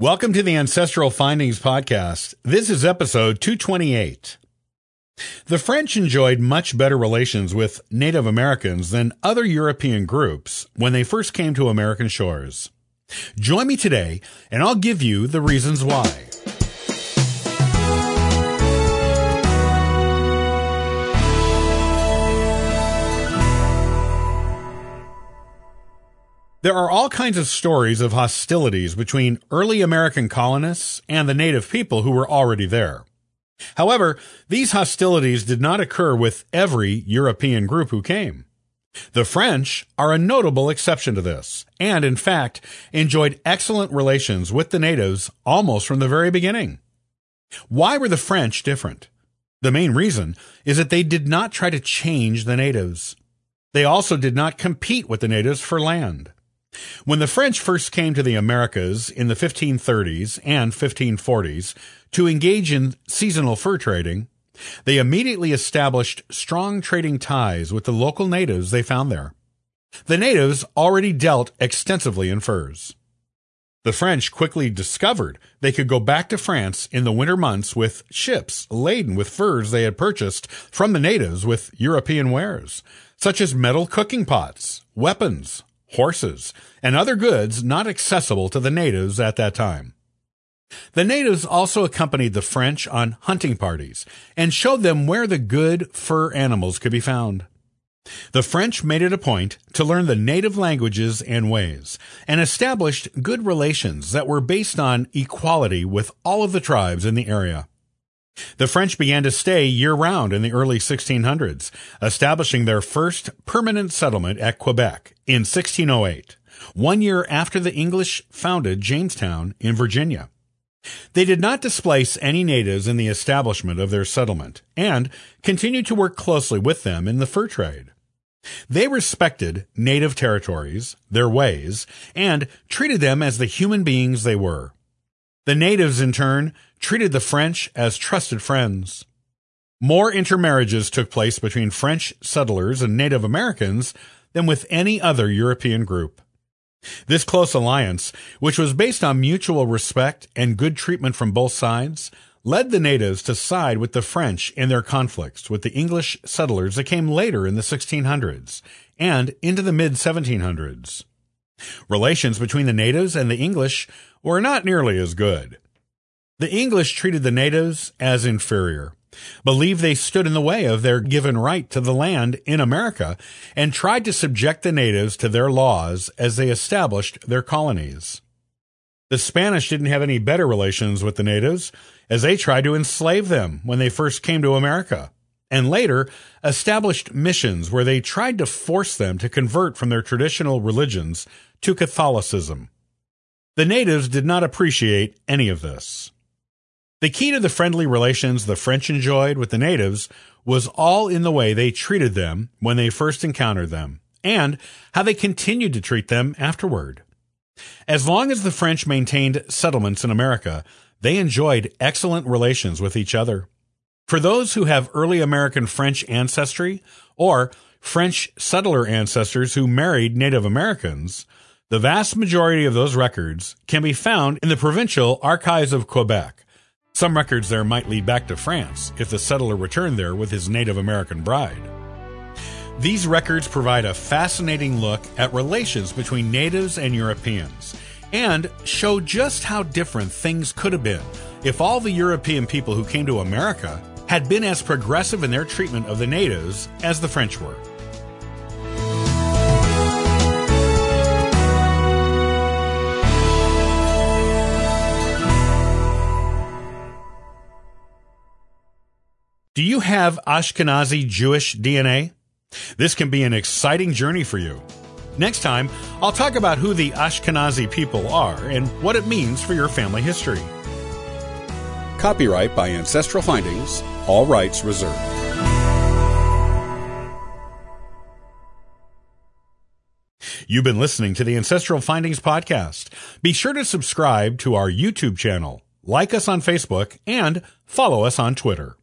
Welcome to the Ancestral Findings Podcast. This is episode 228. The French enjoyed much better relations with Native Americans than other European groups when they first came to American shores. Join me today and I'll give you the reasons why. There are all kinds of stories of hostilities between early American colonists and the native people who were already there. However, these hostilities did not occur with every European group who came. The French are a notable exception to this, and in fact, enjoyed excellent relations with the natives almost from the very beginning. Why were the French different? The main reason is that they did not try to change the natives. They also did not compete with the natives for land. When the French first came to the Americas in the 1530s and 1540s to engage in seasonal fur trading, they immediately established strong trading ties with the local natives they found there. The natives already dealt extensively in furs. The French quickly discovered they could go back to France in the winter months with ships laden with furs they had purchased from the natives with European wares, such as metal cooking pots, weapons, horses, and other goods not accessible to the natives at that time. The natives also accompanied the French on hunting parties and showed them where the good fur animals could be found. The French made it a point to learn the native languages and ways and established good relations that were based on equality with all of the tribes in the area. The French began to stay year round in the early 1600s, establishing their first permanent settlement at Quebec in 1608, one year after the English founded Jamestown in Virginia. They did not displace any natives in the establishment of their settlement and continued to work closely with them in the fur trade. They respected native territories, their ways, and treated them as the human beings they were. The natives, in turn, treated the French as trusted friends. More intermarriages took place between French settlers and Native Americans than with any other European group. This close alliance, which was based on mutual respect and good treatment from both sides, led the natives to side with the French in their conflicts with the English settlers that came later in the 1600s and into the mid 1700s. Relations between the natives and the English were not nearly as good. The English treated the natives as inferior, believed they stood in the way of their given right to the land in America, and tried to subject the natives to their laws as they established their colonies. The Spanish didn't have any better relations with the natives, as they tried to enslave them when they first came to America, and later established missions where they tried to force them to convert from their traditional religions to Catholicism. The natives did not appreciate any of this. The key to the friendly relations the French enjoyed with the natives was all in the way they treated them when they first encountered them, and how they continued to treat them afterward. As long as the French maintained settlements in America, they enjoyed excellent relations with each other. For those who have early American French ancestry or French settler ancestors who married Native Americans, the vast majority of those records can be found in the provincial archives of Quebec, some records there might lead back to France if the settler returned there with his Native American bride. These records provide a fascinating look at relations between natives and Europeans and show just how different things could have been if all the European people who came to America had been as progressive in their treatment of the natives as the French were. Do you have Ashkenazi Jewish DNA? This can be an exciting journey for you. Next time, I'll talk about who the Ashkenazi people are and what it means for your family history. Copyright by Ancestral Findings, all rights reserved. You've been listening to the Ancestral Findings podcast. Be sure to subscribe to our YouTube channel, like us on Facebook, and follow us on Twitter.